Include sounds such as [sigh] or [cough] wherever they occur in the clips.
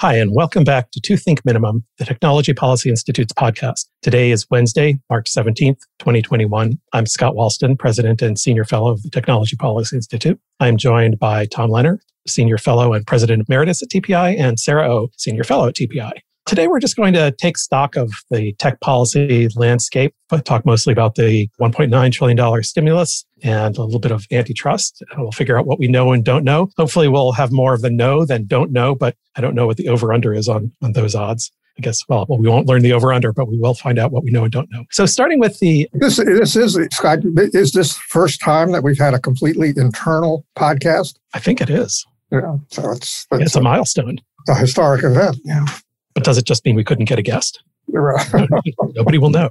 Hi, and welcome back to Two Think Minimum, the Technology Policy Institute's podcast. Today is Wednesday, March 17th, 2021. I'm Scott Wallsten, President and Senior Fellow of the Technology Policy Institute. I'm joined by Tom Lenard, Senior Fellow and President Emeritus at TPI, and Sarah O, Senior Fellow at TPI. Today, we're just going to take stock of the tech policy landscape, but talk mostly about the $1.9 trillion stimulus and a little bit of antitrust. And we'll figure out what we know and don't know. Hopefully, we'll have more of the know than don't know, but I don't know what the over under is on, on those odds. I guess, well, well, we won't learn the over under, but we will find out what we know and don't know. So, starting with the. This, this is, Scott, is this first time that we've had a completely internal podcast? I think it is. Yeah. So, it's, it's, it's a, a milestone. A historic event. Yeah. But does it just mean we couldn't get a guest? [laughs] Nobody will know.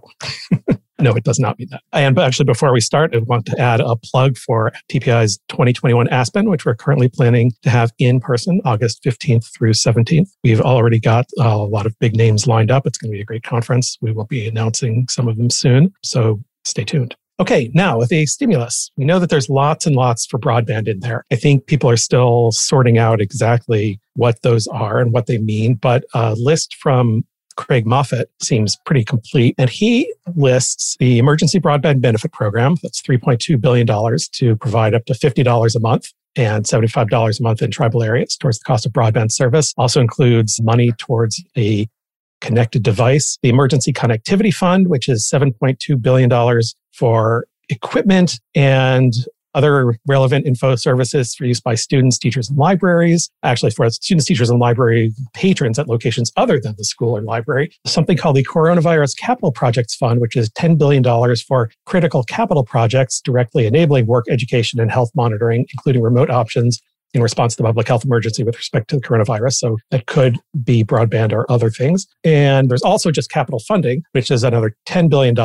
[laughs] no, it does not mean that. And actually, before we start, I want to add a plug for TPI's 2021 Aspen, which we're currently planning to have in person August 15th through 17th. We've already got a lot of big names lined up. It's going to be a great conference. We will be announcing some of them soon. So stay tuned. Okay, now with a stimulus, we know that there's lots and lots for broadband in there. I think people are still sorting out exactly what those are and what they mean, but a list from Craig Moffett seems pretty complete. And he lists the Emergency Broadband Benefit Program, that's $3.2 billion to provide up to $50 a month and $75 a month in tribal areas towards the cost of broadband service. Also includes money towards a connected device, the Emergency Connectivity Fund, which is $7.2 billion for equipment and other relevant info services for use by students, teachers, and libraries. Actually, for students, teachers, and library patrons at locations other than the school or library. Something called the Coronavirus Capital Projects Fund, which is $10 billion for critical capital projects directly enabling work, education, and health monitoring, including remote options in response to the public health emergency with respect to the coronavirus. So that could be broadband or other things. And there's also just capital funding, which is another $10 billion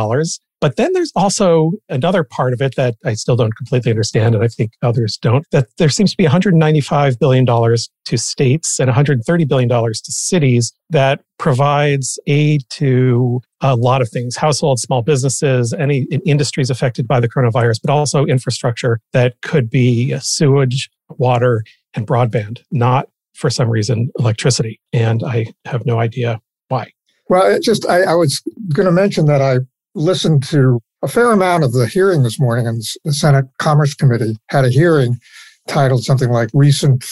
but then there's also another part of it that I still don't completely understand, and I think others don't, that there seems to be $195 billion to states and $130 billion to cities that provides aid to a lot of things households, small businesses, any industries affected by the coronavirus, but also infrastructure that could be sewage, water, and broadband, not for some reason electricity. And I have no idea why. Well, just I, I was going to mention that I listened to a fair amount of the hearing this morning, and the Senate Commerce Committee had a hearing titled something like Recent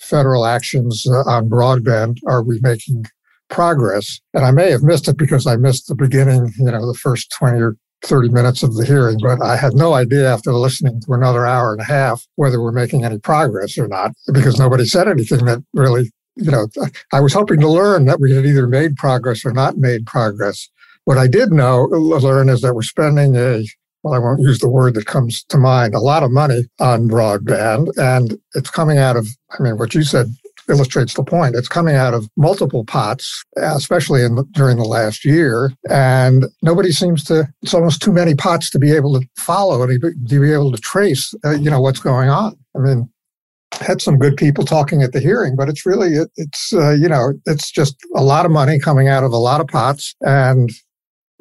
Federal Actions on Broadband Are We Making Progress? And I may have missed it because I missed the beginning, you know, the first 20 or 30 minutes of the hearing, but I had no idea after listening to another hour and a half whether we're making any progress or not because nobody said anything that really, you know, I was hoping to learn that we had either made progress or not made progress. What I did know, learn is that we're spending a, well, I won't use the word that comes to mind, a lot of money on broadband. And it's coming out of, I mean, what you said illustrates the point. It's coming out of multiple pots, especially in the, during the last year, and nobody seems to. It's almost too many pots to be able to follow and to be able to trace, uh, you know, what's going on. I mean, had some good people talking at the hearing, but it's really it, it's uh, you know it's just a lot of money coming out of a lot of pots, and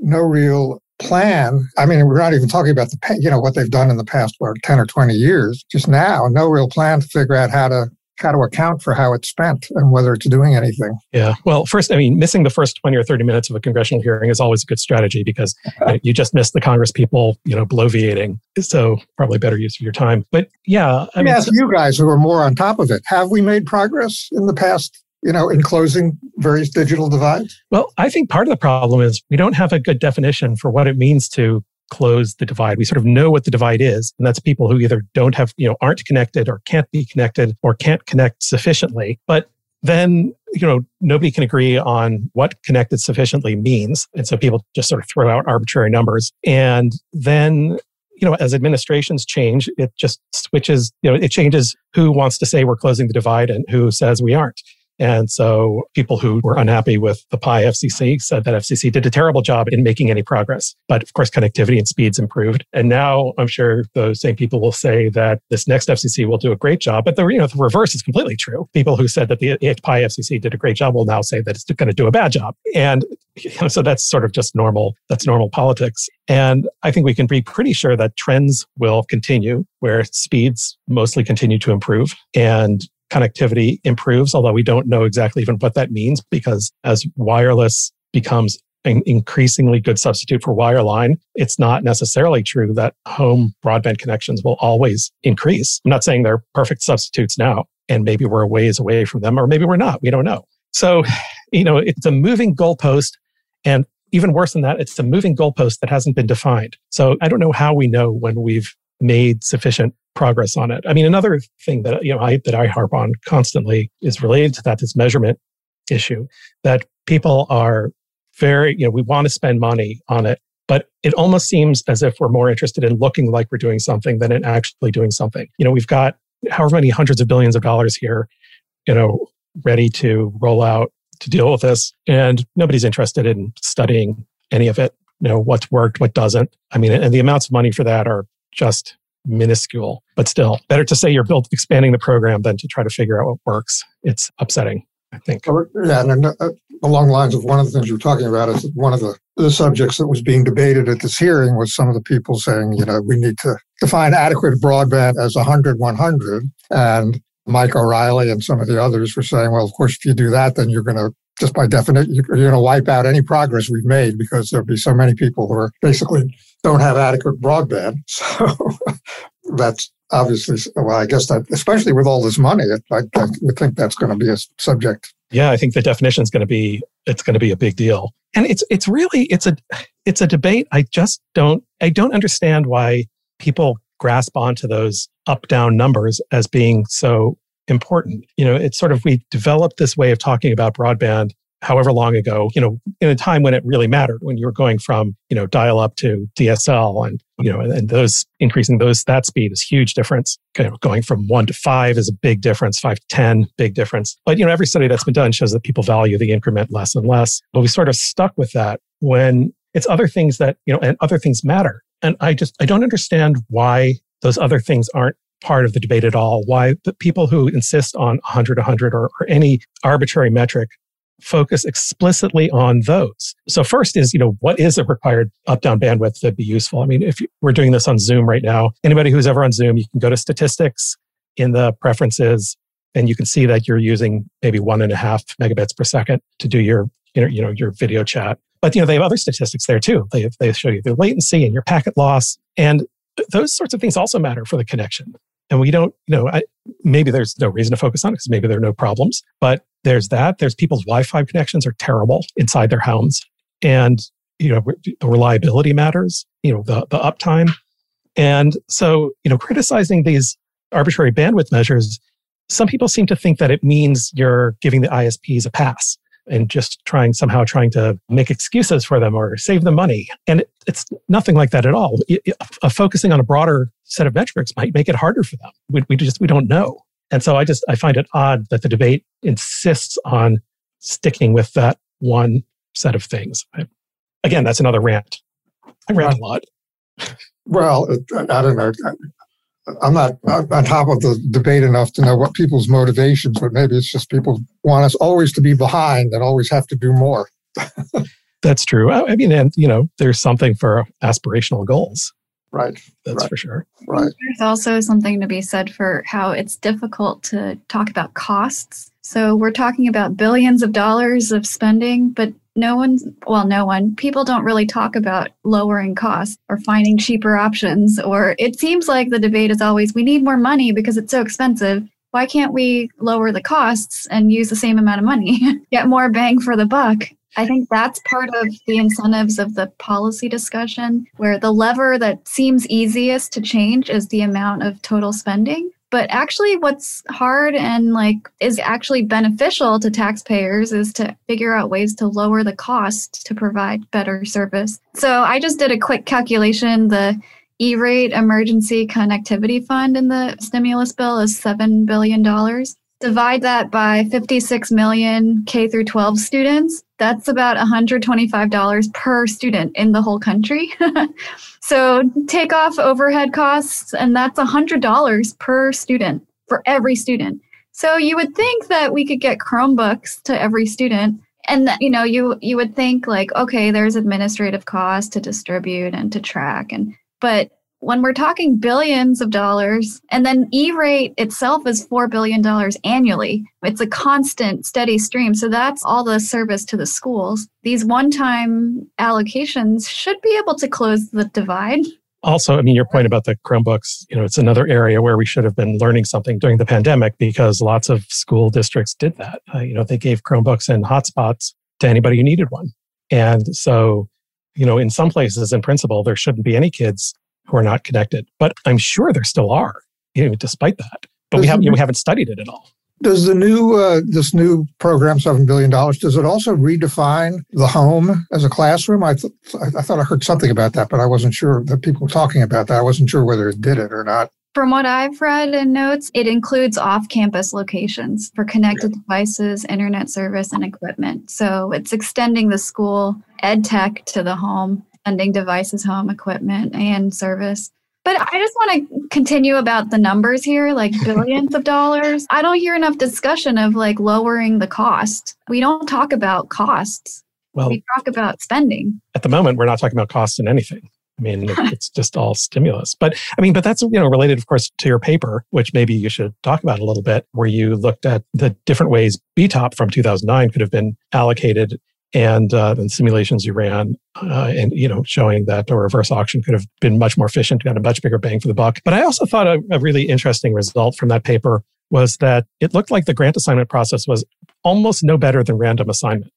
no real plan. I mean, we're not even talking about the, you know, what they've done in the past, what, 10 or 20 years. Just now, no real plan to figure out how to how to account for how it's spent and whether it's doing anything. Yeah. Well, first, I mean, missing the first 20 or 30 minutes of a congressional hearing is always a good strategy because [laughs] you, know, you just missed the Congress people, you know, bloviating. So probably better use of your time. But yeah. I mean, ask you guys who are more on top of it. Have we made progress in the past you know, in closing various digital divides? Well, I think part of the problem is we don't have a good definition for what it means to close the divide. We sort of know what the divide is, and that's people who either don't have, you know, aren't connected or can't be connected or can't connect sufficiently. But then, you know, nobody can agree on what connected sufficiently means. And so people just sort of throw out arbitrary numbers. And then you know, as administrations change, it just switches, you know, it changes who wants to say we're closing the divide and who says we aren't. And so people who were unhappy with the Pai FCC said that FCC did a terrible job in making any progress. But of course, connectivity and speeds improved. And now I'm sure those same people will say that this next FCC will do a great job. But the, you know, the reverse is completely true. People who said that the Pai FCC did a great job will now say that it's going to do a bad job. And you know, so that's sort of just normal. That's normal politics. And I think we can be pretty sure that trends will continue where speeds mostly continue to improve and connectivity improves, although we don't know exactly even what that means because as wireless becomes an increasingly good substitute for wireline, it's not necessarily true that home broadband connections will always increase. I'm not saying they're perfect substitutes now, and maybe we're a ways away from them, or maybe we're not. We don't know. So, [sighs] you know, it's a moving goalpost. And even worse than that, it's a moving goalpost that hasn't been defined. So I don't know how we know when we've made sufficient progress on it. I mean, another thing that you know I, that I harp on constantly is related to that this measurement issue that people are very you know we want to spend money on it, but it almost seems as if we're more interested in looking like we're doing something than in actually doing something. You know, we've got however many hundreds of billions of dollars here, you know, ready to roll out to deal with this, and nobody's interested in studying any of it. You know, what's worked, what doesn't. I mean, and the amounts of money for that are just minuscule, but still better to say you're built expanding the program than to try to figure out what works. It's upsetting, I think. Yeah, and uh, along the lines of one of the things you were talking about is one of the, the subjects that was being debated at this hearing was some of the people saying, you know, we need to define adequate broadband as 100 100. And Mike O'Rielly and some of the others were saying, well, of course, if you do that, then you're going to just by definition, you're going to wipe out any progress we've made because there'll be so many people who are basically don't have adequate broadband. [laughs] So that's obviously, well, I guess that, especially with all this money, I, I would think that's going to be a subject. Yeah, I think the definition is going to be, it's going to be a big deal. And it's, it's really, it's a, it's a debate. I just don't, I don't understand why people grasp onto those up down numbers as being so important. You know, it's sort of, we developed this way of talking about broadband however long ago, you know, in a time when it really mattered, when you were going from, you know, dial up to DSL and, you know, and those increasing those, that speed is huge difference. You know, going from one to five is a big difference, five to 10, big difference. But, you know, every study that's been done shows that people value the increment less and less. But we sort of stuck with that when it's other things that, you know, and other things matter. And I just, I don't understand why those other things aren't part of the debate at all. Why the people who insist on 100, 100 or, or any arbitrary metric focus explicitly on those. So first is, you know, what is a required up down bandwidth that'd be useful? I mean, if we're doing this on Zoom right now, anybody who's ever on Zoom, you can go to statistics in the preferences and you can see that you're using maybe one and a half megabits per second to do your, you know, your video chat. But, you know, they have other statistics there too. They, they show you the latency and your packet loss. And those sorts of things also matter for the connection. And we don't, you know, I, maybe there's no reason to focus on it because maybe there are no problems, but there's that. There's people's Wi-Fi connections are terrible inside their homes, and you know the reliability matters. You know the the uptime, and so you know criticizing these arbitrary bandwidth measures. Some people seem to think that it means you're giving the ISPs a pass and just trying somehow trying to make excuses for them or save them money. And it's nothing like that at all. focusing on a broader set of metrics might make it harder for them. We, we just we don't know. And so I just I find it odd that the debate insists on sticking with that one set of things. I, again, that's another rant. I rant a lot. Well, I don't know. I'm not on top of the debate enough to know what people's motivations, but maybe it's just people want us always to be behind and always have to do more. [laughs] That's true. I mean, and you know, there's something for aspirational goals. Right. That's right. for sure. Right. There's also something to be said for how it's difficult to talk about costs. So we're talking about billions of dollars of spending, but no one, well, no one, people don't really talk about lowering costs or finding cheaper options. Or it seems like the debate is always we need more money because it's so expensive. Why can't we lower the costs and use the same amount of money, [laughs] get more bang for the buck? I think that's part of the incentives of the policy discussion, where the lever that seems easiest to change is the amount of total spending. But actually, what's hard and like is actually beneficial to taxpayers is to figure out ways to lower the cost to provide better service. So I just did a quick calculation. The E rate emergency connectivity fund in the stimulus bill is $7 billion. Divide that by 56 million K through 12 students. That's about $125 per student in the whole country. [laughs] so take off overhead costs, and that's $100 per student for every student. So you would think that we could get Chromebooks to every student. And you know, you you would think like, okay, there's administrative costs to distribute and to track, and but when we're talking billions of dollars, and then E rate itself is $4 billion annually, it's a constant, steady stream. So that's all the service to the schools. These one time allocations should be able to close the divide also, I mean, your point about the Chromebooks, you know, it's another area where we should have been learning something during the pandemic because lots of school districts did that. Uh, you know, they gave Chromebooks and hotspots to anybody who needed one. And so, you know, in some places, in principle, there shouldn't be any kids who are not connected. But I'm sure there still are, you know, despite that. But we haven't, you know, we haven't studied it at all. Does the new uh, this new program, seven billion dollars, does it also redefine the home as a classroom? I th- I thought I heard something about that, but I wasn't sure that people were talking about that. I wasn't sure whether it did it or not. From what I've read in notes, it includes off campus locations for connected devices, internet service, and equipment. So it's extending the school ed tech to the home, sending devices home, equipment, and service. But I just want to continue about the numbers here, like [laughs] billions of dollars. I don't hear enough discussion of like lowering the cost. We don't talk about costs. Well, we talk about spending. At the moment, we're not talking about costs in anything. I mean, [laughs] it's just all stimulus. But I mean, but that's, you know, related, of course, to your paper, which maybe you should talk about a little bit, where you looked at the different ways BTOP from 2009 could have been allocated and uh, simulations you ran uh, and you know showing that a reverse auction could have been much more efficient got a much bigger bang for the buck. But i also thought a, a really interesting result from that paper was that it looked like the grant assignment process was almost no better than random assignment.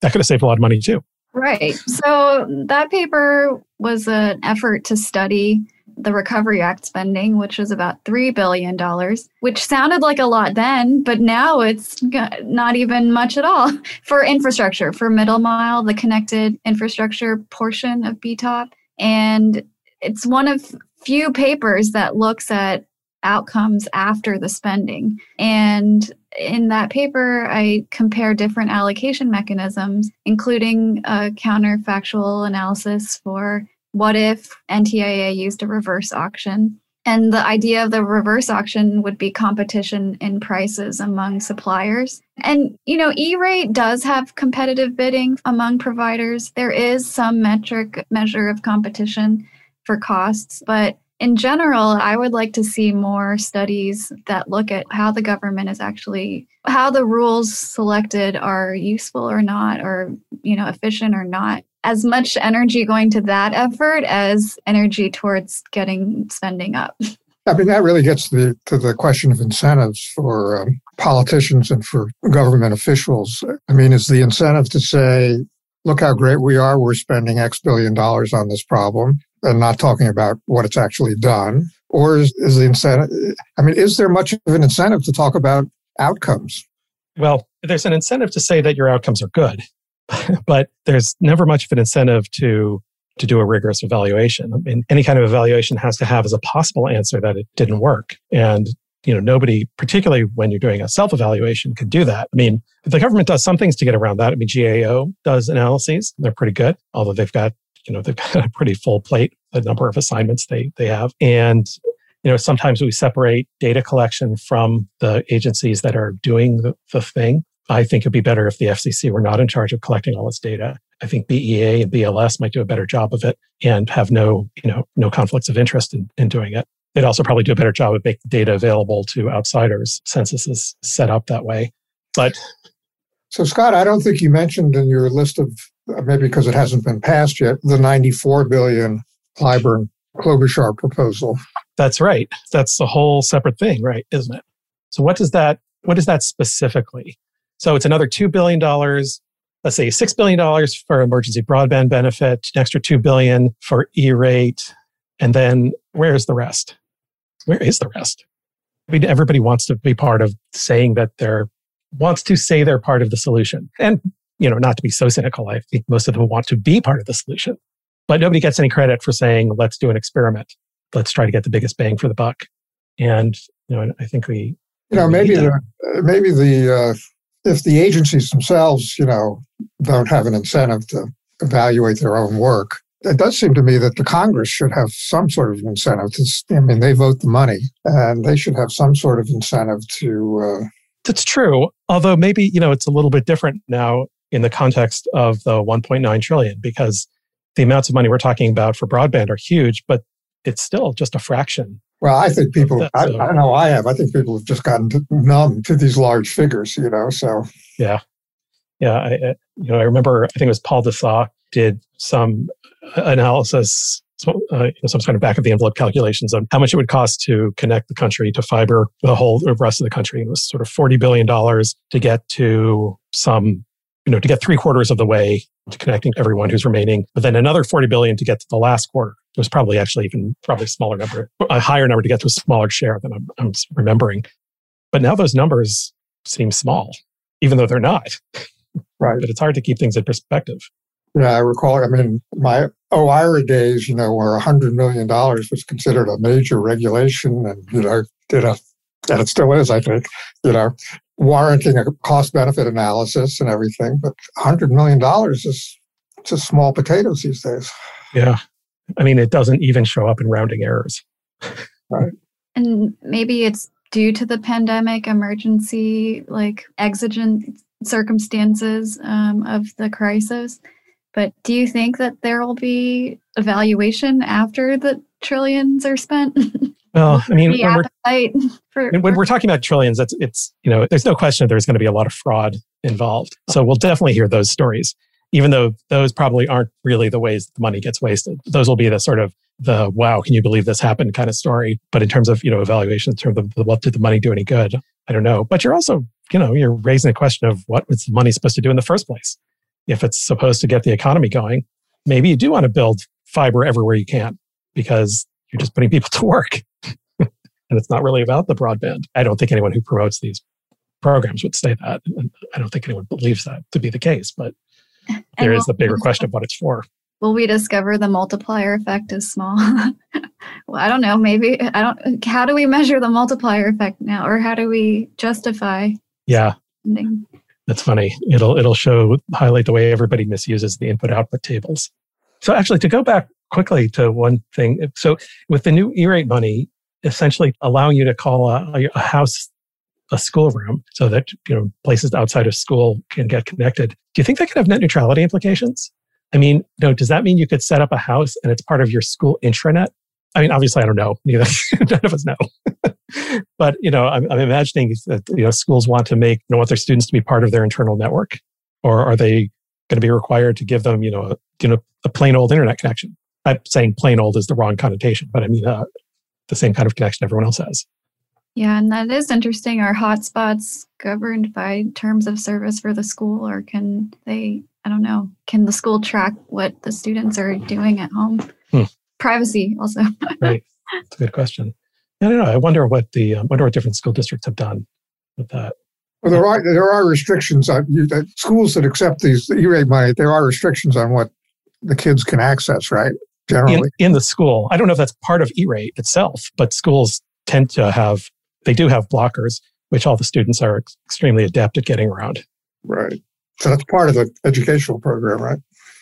That could have saved a lot of money too. Right. So that paper was an effort to study the Recovery Act spending, which was about $3 billion, which sounded like a lot then, but now it's not even much at all [laughs] for infrastructure, for middle mile, the connected infrastructure portion of BTOP. And it's one of few papers that looks at outcomes after the spending. And in that paper, I compare different allocation mechanisms, including a counterfactual analysis for what if NTIA used a reverse auction? And the idea of the reverse auction would be competition in prices among suppliers. And, you know, E rate does have competitive bidding among providers. There is some metric measure of competition for costs, but in general, I would like to see more studies that look at how the government is actually how the rules selected are useful or not or you know efficient or not as much energy going to that effort as energy towards getting spending up. [laughs] I mean, that really gets to the, to the question of incentives for um, politicians and for government officials. I mean, is the incentive to say, look how great we are, we're spending X billion dollars on this problem, and not talking about what it's actually done? Or is, is the incentive, I mean, is there much of an incentive to talk about outcomes? Well, there's an incentive to say that your outcomes are good. [laughs] but there's never much of an incentive to to do a rigorous evaluation. I mean, any kind of evaluation has to have as a possible answer that it didn't work. And you know, nobody, particularly when you're doing a self-evaluation, could do that. I mean, the government does some things to get around that. I mean, GAO does analyses; they're pretty good, although they've got you know they've [laughs] got a pretty full plate, the number of assignments they they have, and you know sometimes we separate data collection from the agencies that are doing the, the thing I think it'd be better if the FCC were not in charge of collecting all its data. I think BEA and BLS might do a better job of it and have no, you know, no conflicts of interest in, in doing it. They'd also probably do a better job of making data available to outsiders. Census is set up that way. But so, Scott, I don't think you mentioned in your list of maybe because it hasn't been passed yet the 94 billion Clyburn Klobuchar proposal. That's right. That's a whole separate thing, right? Isn't it? So, what does that? What is that specifically? So it's another $2 billion, let's say $6 billion for emergency broadband benefit, an extra 2 billion for E-rate. And then where's the rest? Where is the rest? I mean, everybody wants to be part of saying that they're, wants to say they're part of the solution. And, you know, not to be so cynical, I think most of them want to be part of the solution. But nobody gets any credit for saying, let's do an experiment. Let's try to get the biggest bang for the buck. And, you know, I think we, you know, maybe the, maybe the uh, if the agencies themselves, you know, don't have an incentive to evaluate their own work, it does seem to me that the Congress should have some sort of incentive to, I mean, they vote the money and they should have some sort of incentive to. Uh, That's true. Although maybe, you know, it's a little bit different now in the context of the 1.9 trillion because the amounts of money we're talking about for broadband are huge, but it's still just a fraction. Well, I think people. I, I, know I have, I think people have just gotten numb to these large figures, you know, so. Yeah. Yeah. I, you know, I remember, I think it was Paul de Sa did some analysis uh, some kind of back of the envelope calculations on how much it would cost to connect the country to fiber, the whole rest of the country. it was sort of $40 billion to get to some, you know, to get three quarters of the way to connecting everyone who's remaining, but then another 40 billion to get to the last quarter. It was probably actually even probably a smaller number, a higher number to get to a smaller share than I'm, I'm remembering. But now those numbers seem small, even though they're not. Right. but it's hard to keep things in perspective. Yeah, I recall. I mean, my OIRA days, you know, where $100 million was considered a major regulation and, you know, did a, and it still is, I think, you know, warranting a cost benefit analysis and everything. But $100 million is just small potatoes these days. Yeah. I mean, it doesn't even show up in rounding errors. Right. And maybe it's due to the pandemic emergency, like exigent circumstances um, of the crisis but do you think that there will be evaluation after the trillions are spent? [laughs] Well, I mean, when we're, for, when we're talking about trillions, it's, it's, you know, there's no question there's going to be a lot of fraud involved. So we'll definitely hear those stories, even though those probably aren't really the ways the money gets wasted. Those will be the sort of the, wow, can you believe this happened kind of story. But in terms of, you know, evaluation, in terms of what did the money do any good? I don't know. But you're also, you know, you're raising the question of what was the money supposed to do in the first place? if it's supposed to get the economy going, maybe you do want to build fiber everywhere you can because you're just putting people [laughs] to work. [laughs] and it's not really about the broadband. I don't think anyone who promotes these programs would say that. And I don't think anyone believes that to be the case, but there is the bigger question of what it's for. Will we discover the multiplier effect is small? [laughs] well, I don't know. Maybe I don't. How do we measure the multiplier effect now, or how do we justify? Yeah, that's funny. It'll it'll show highlight the way everybody misuses the input output tables. So actually, to go back quickly to one thing, so with the new E-rate money, essentially allowing you to call a, a house a schoolroom so that you know places outside of school can get connected. Do you think that could have net neutrality implications? I mean, you know, does that mean you could set up a house and it's part of your school intranet? I mean, obviously, I don't know. [laughs] Neither, none of us know. [laughs] but you know, I'm, I'm, imagining that you know schools want to make you know, want their students to be part of their internal network, or are they going to be required to give them you know a, you know a plain old internet connection? I'm saying plain old is the wrong connotation, but I mean uh, the same kind of connection everyone else has. Yeah, and that is interesting. Are hotspots governed by terms of service for the school, or can they? I don't know. Can the school track what the students are doing at home? Hmm. Privacy, also. [laughs] right. That's a good question. I don't know. I wonder what the um, wonder what different school districts have done with that. Well, there are there are restrictions on you, schools that accept these E-rate money. There are restrictions on what the kids can access, right? Generally, in, in the school, I don't know if that's part of E-rate itself, but schools tend to have they do have blockers, which all the students are extremely adept at getting around. Right. So that's part of the educational program, right?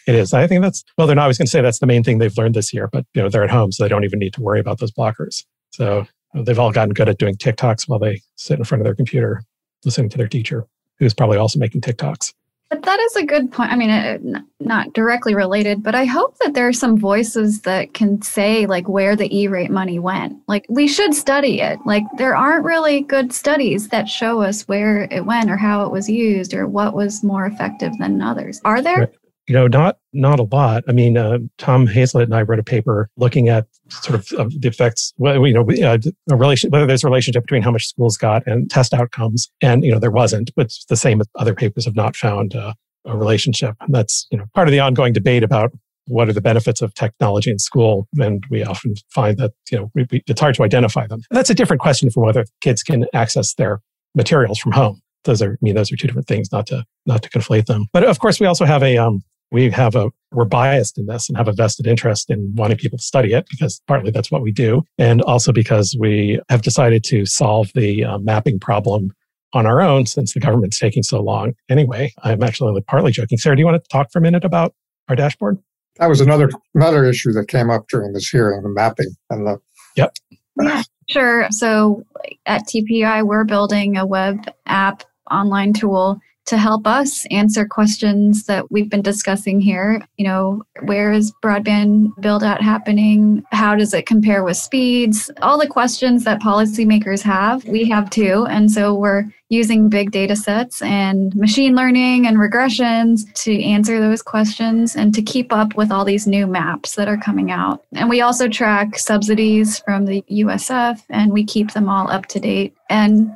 It is. I think that's well. They're not always going to say that's the main thing they've learned this year, but you know they're at home, so they don't even need to worry about those blockers. So uh, they've all gotten good at doing TikToks while they sit in front of their computer listening to their teacher, who's probably also making TikToks. But that is a good point. I mean, it, not directly related, but I hope that there are some voices that can say like where the E-rate money went. Like we should study it. Like there aren't really good studies that show us where it went or how it was used or what was more effective than others. Are there? Right. You know, not not a lot. I mean, uh, Tom Hazlett and I wrote a paper looking at sort of uh, the effects. Well, you know, uh, a relation whether there's a relationship between how much schools got and test outcomes, and you know, there wasn't. But the same. Other papers have not found uh, a relationship. And that's you know part of the ongoing debate about what are the benefits of technology in school, and we often find that you know we, we, it's hard to identify them. And that's a different question from whether kids can access their materials from home. Those are I mean those are two different things. Not to not to conflate them. But of course, we also have a um, we have a we're biased in this and have a vested interest in wanting people to study it because partly that's what we do. And also because we have decided to solve the uh, mapping problem on our own since the government's taking so long. Anyway i'm actually only partly joking. Sarah do you want to talk for a minute about our dashboard? That was another another issue that came up during this hearing the mapping and the yep. Yeah sure. So at tpi we're building a web app online tool to help us answer questions that we've been discussing here. You know, where is broadband build out happening? How does it compare with speeds? All the questions that policymakers have, we have too. And so we're using big data sets and machine learning and regressions to answer those questions and to keep up with all these new maps that are coming out. And we also track subsidies from the USF and we keep them all up to date. And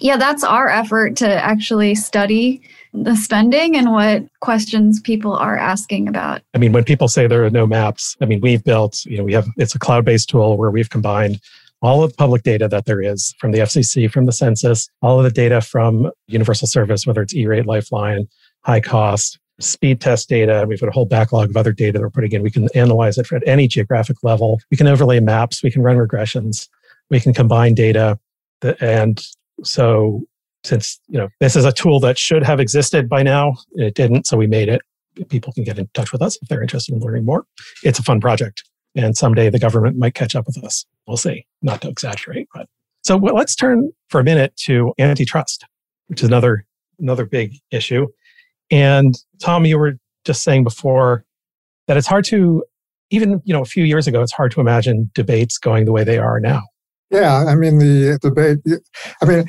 yeah, that's our effort to actually study the spending and what questions people are asking about. I mean, when people say there are no maps, I mean, we've built, you know, we have, it's a cloud based tool where we've combined all of the public data that there is from the FCC, from the census, all of the data from universal service, whether it's E-rate, Lifeline, high cost, speed test data. We've got a whole backlog of other data that we're putting in. We can analyze it at any geographic level. We can overlay maps. We can run regressions. We can combine data. And so since, you know, this is a tool that should have existed by now, it didn't. So we made it. People can get in touch with us if they're interested in learning more. It's a fun project. And someday the government might catch up with us. We'll see, not to exaggerate. But so well, let's turn for a minute to antitrust, which is another another big issue. And Tom, you were just saying before that it's hard to even you know a few years ago it's hard to imagine debates going the way they are now. Yeah, I mean the debate. I mean,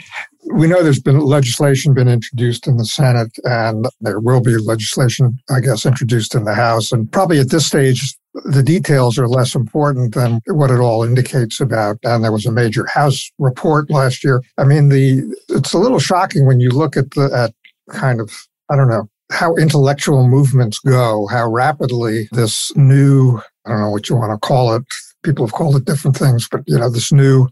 we know there's been legislation been introduced in the Senate, and there will be legislation, I guess, introduced in the House. And probably at this stage, the details are less important than what it all indicates about. And there was a major House report last year. I mean, the it's a little shocking when you look at the at kind of I don't know how intellectual movements go, how rapidly this new I don't know what you want to call it. People have called it different things, but you know this new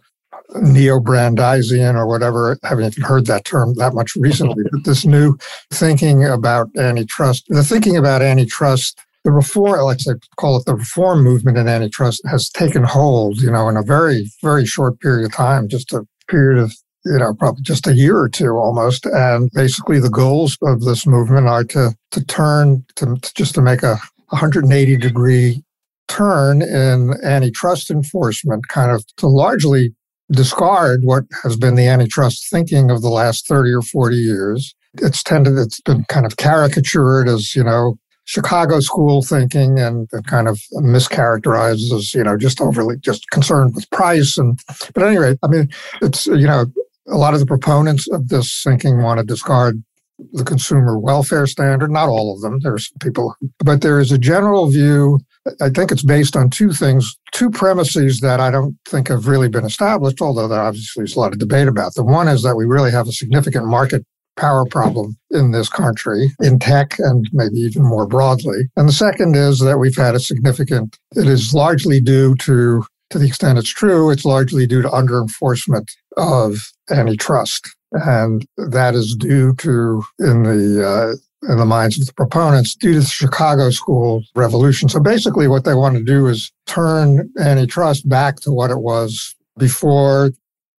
neo-Brandeisian or whatever. I haven't even heard that term that much recently. But this new thinking about antitrust, the thinking about antitrust the reform, like I call it the reform movement in antitrust, has taken hold, you know, in a very, very short period of time, just a period of, you know, probably just a year or two almost. And basically the goals of this movement are to, to turn, to, to just to make a 180 degree turn in antitrust enforcement, kind of to largely discard what has been the antitrust thinking of the last 30 or 40 years. It's tended, it's been kind of caricatured as, you know, Chicago school thinking and, it kind of mischaracterized as, you know, just overly just concerned with price. And, but anyway, I mean, it's, you know, a lot of the proponents of this thinking want to discard the consumer welfare standard. Not all of them. There's people, but there is a general view. I think it's based on two things, two premises that I don't think have really been established, although there obviously is a lot of debate about them. One is that we really have a significant market power problem in this country, in tech, and maybe even more broadly. And the second is that we've had a significant, it is largely due to, to the extent it's true, it's largely due to under enforcement of antitrust. And that is due to, in the, uh, in the minds of the proponents due to the Chicago school revolution. So basically what they want to do is turn antitrust back to what it was before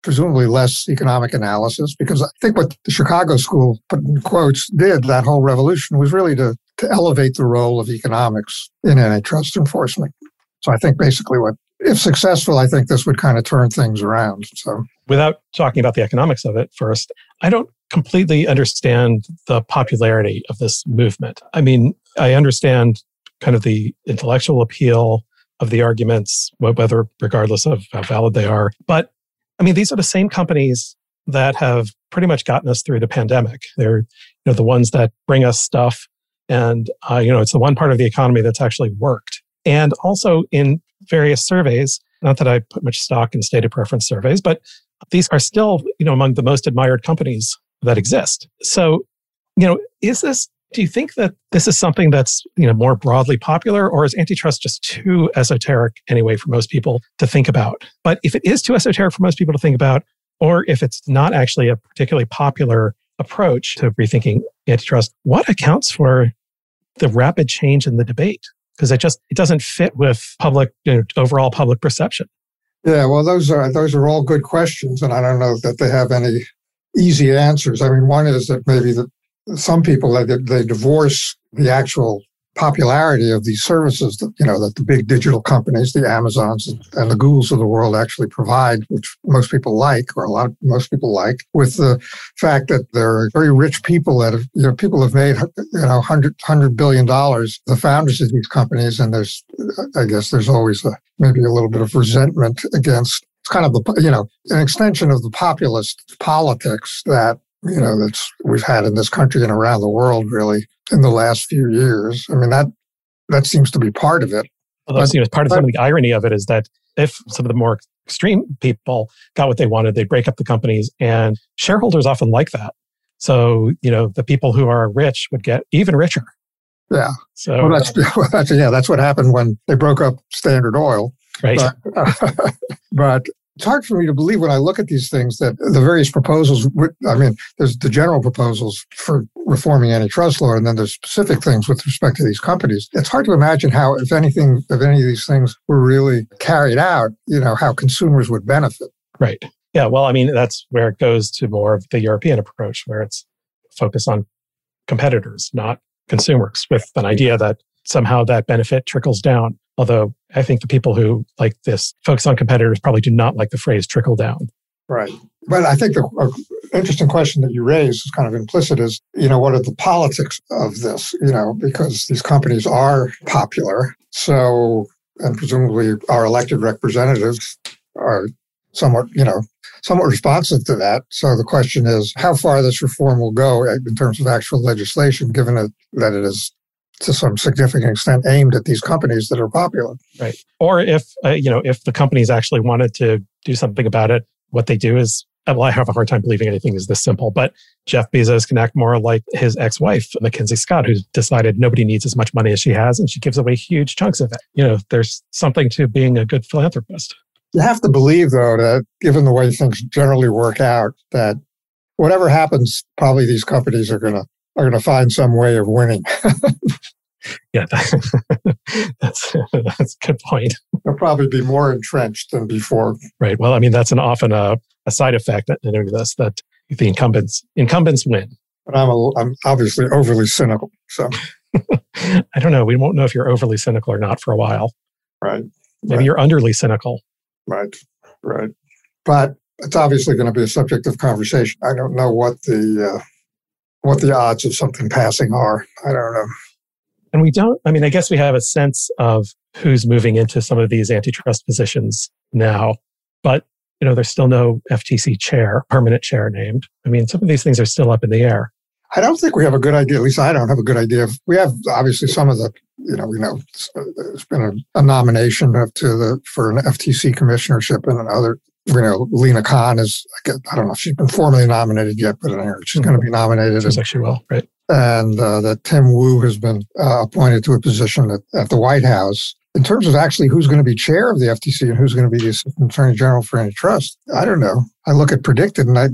presumably less economic analysis, because I think what the Chicago School, put in quotes, did that whole revolution was really to, to elevate the role of economics in antitrust enforcement. So I think basically what, if successful, I think this would kind of turn things around. So without talking about the economics of it first, I don't completely understand the popularity of this movement. I mean, I understand kind of the intellectual appeal of the arguments, whether regardless of how valid they are. But I mean, these are the same companies that have pretty much gotten us through the pandemic. They're you know the ones that bring us stuff, and uh, you know it's the one part of the economy that's actually worked. And also in various surveys, not that I put much stock in stated preference surveys, but these are still you know among the most admired companies that exist. So you know, is this do you think that this is something that's you know more broadly popular or is antitrust just too esoteric anyway for most people to think about? But if it is too esoteric for most people to think about or if it's not actually a particularly popular approach to rethinking antitrust what accounts for the rapid change in the debate? Because it just it doesn't fit with public you know, overall public perception. Yeah well those are those are all good questions and i don't know that they have any easy answers. I mean one is that maybe that some people they, they divorce the actual popularity of these services that you know that the big digital companies, the Amazons and the Googles of the world actually provide, which most people like, or a lot of most people like, with the fact that they're very rich people that have, you know people have made you know hundred hundred billion dollars, the founders of these companies, and there's I guess there's always a, maybe a little bit of resentment against it's kind of the you know an extension of the populist politics that you know that's we've had in this country and around the world really in the last few years. I mean that that seems to be part of it. Although, but, you know, part of some of the irony of it is that if some of the more extreme people got what they wanted, they break up the companies, and shareholders often like that. So you know the people who are rich would get even richer. Yeah. So well, that's, [laughs] well, that's yeah, that's what happened when they broke up Standard Oil. Right. But, [laughs] but it's hard for me to believe when I look at these things that the various proposals, I mean, there's the general proposals for reforming antitrust law, and then there's specific things with respect to these companies. It's hard to imagine how, if anything, if any of these things were really carried out, you know, how consumers would benefit. Right. Yeah. Well, I mean, that's where it goes to more of the European approach, where it's focused on competitors, not consumers, with an idea that somehow that benefit trickles down. Although I think the people who like this focus on competitors probably do not like the phrase trickle down. Right. But I think the uh, interesting question that you raise is kind of implicit is, you know, what are the politics of this? You know, because these companies are popular. So, and presumably our elected representatives are somewhat, you know, somewhat responsive to that. So the question is how far this reform will go in terms of actual legislation, given that it is to some significant extent aimed at these companies that are popular. Right. Or if uh, you know if the companies actually wanted to do something about it, what they do is well, I have a hard time believing anything is this simple, but Jeff Bezos can act more like his ex-wife, Mackenzie Scott, who's decided nobody needs as much money as she has, and she gives away huge chunks of it. You know, there's something to being a good philanthropist. You have to believe, though, that given the way things generally work out, that whatever happens, probably these companies are going to are going to find some way of winning. [laughs] yeah, [laughs] that's that's a good point. They'll probably be more entrenched than before. Right. Well, I mean, that's an often a, a side effect in this that the incumbents incumbents win. But I'm a, I'm obviously overly cynical. So [laughs] I don't know. We won't know if you're overly cynical or not for a while. Right. Maybe right. you're underly cynical. Right. Right. But it's obviously going to be a subject of conversation. I don't know what the uh, what the odds of something passing are. I don't know. And we don't, I mean, I guess we have a sense of who's moving into some of these antitrust positions now, but you know, there's still no FTC chair, permanent chair named. I mean, some of these things are still up in the air. I don't think we have a good idea. At least I don't have a good idea. We have obviously some of the, you know, we know uh, there's been a, a nomination to the for an FTC commissionership and another you know, Lina Khan is, I don't know if she's been formally nominated yet, but she's going to be nominated. She's actually well, right. And uh, that Tim Wu has been uh, appointed to a position at, at the White House. In terms of actually who's going to be chair of the FTC and who's going to be the Assistant Attorney General for antitrust, I don't know. I look at PredictIt, and I,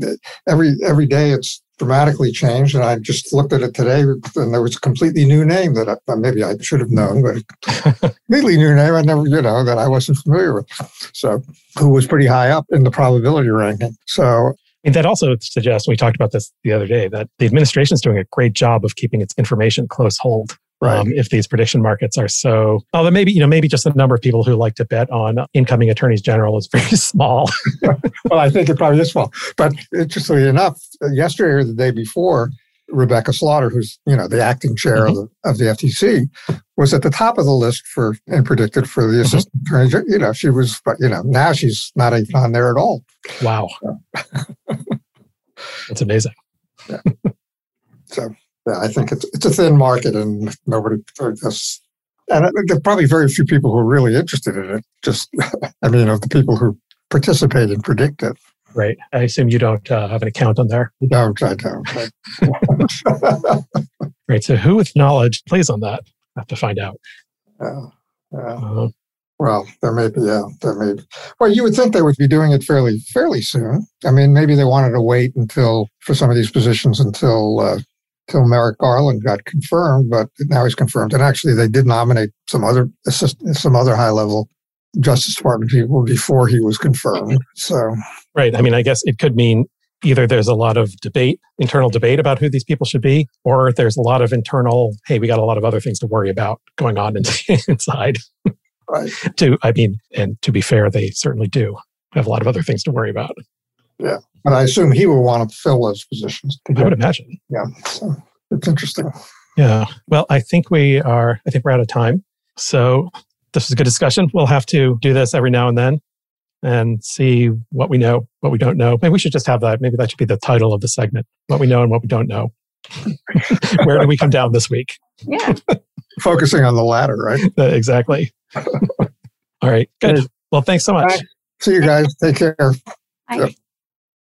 every every day it's dramatically changed. And I just looked at it today, and there was a completely new name that I, maybe I should have known, but [laughs] completely new name I never, you know, that I wasn't familiar with. So, who was pretty high up in the probability ranking. So, and that also suggests, we talked about this the other day, that the administration is doing a great job of keeping its information close hold. Right. Um, if these prediction markets are so, although maybe, you know, maybe just the number of people who like to bet on incoming attorneys general is [laughs] very small. well, I think it probably is small. But interestingly enough, yesterday or the day before, Rebecca Slaughter, who's, you know, the acting chair mm-hmm. of, the, of the FTC, was at the top of the list for and PredictIt for the mm-hmm. assistant attorney general. You know, she was, but, you know, now she's not even on there at all. Wow. That's amazing. Yeah. So yeah, I think it's it's a thin market, and nobody just and there are probably very few people who are really interested in it. Just, [laughs] I mean, of the people who participate and predict it. Right. I assume you don't uh, have an account on there. No, I don't. [laughs] right. So, who with knowledge plays on that? I have to find out. Yeah. yeah. Uh-huh. Well, there may be, yeah, there may be. Well, you would think they would be doing it fairly, fairly soon. I mean, maybe they wanted to wait until for some of these positions until uh, till Merrick Garland got confirmed, but now he's confirmed. And actually, they did nominate some other assistant, some other high level Justice Department people before he was confirmed. So, right. I mean, I guess it could mean either there's a lot of debate, internal debate about who these people should be, or there's a lot of internal, hey, we got a lot of other things to worry about going on [laughs] inside. Right. to, I mean, and to be fair, they certainly do have a lot of other things to worry about. Yeah. But I assume he will want to fill those positions. I would imagine. Yeah. So it's interesting. Yeah. Well, I think we are, I think we're out of time. So this was a good discussion. We'll have to do this every now and then and see what we know, what we don't know. Maybe we should just have that. Maybe that should be the title of the segment what we know and what we don't know. [laughs] Where do we come down this week? Yeah. [laughs] Focusing on the latter, right? [laughs] Exactly. All right. Good. Well, thanks so much. See you guys. Take care. Bye.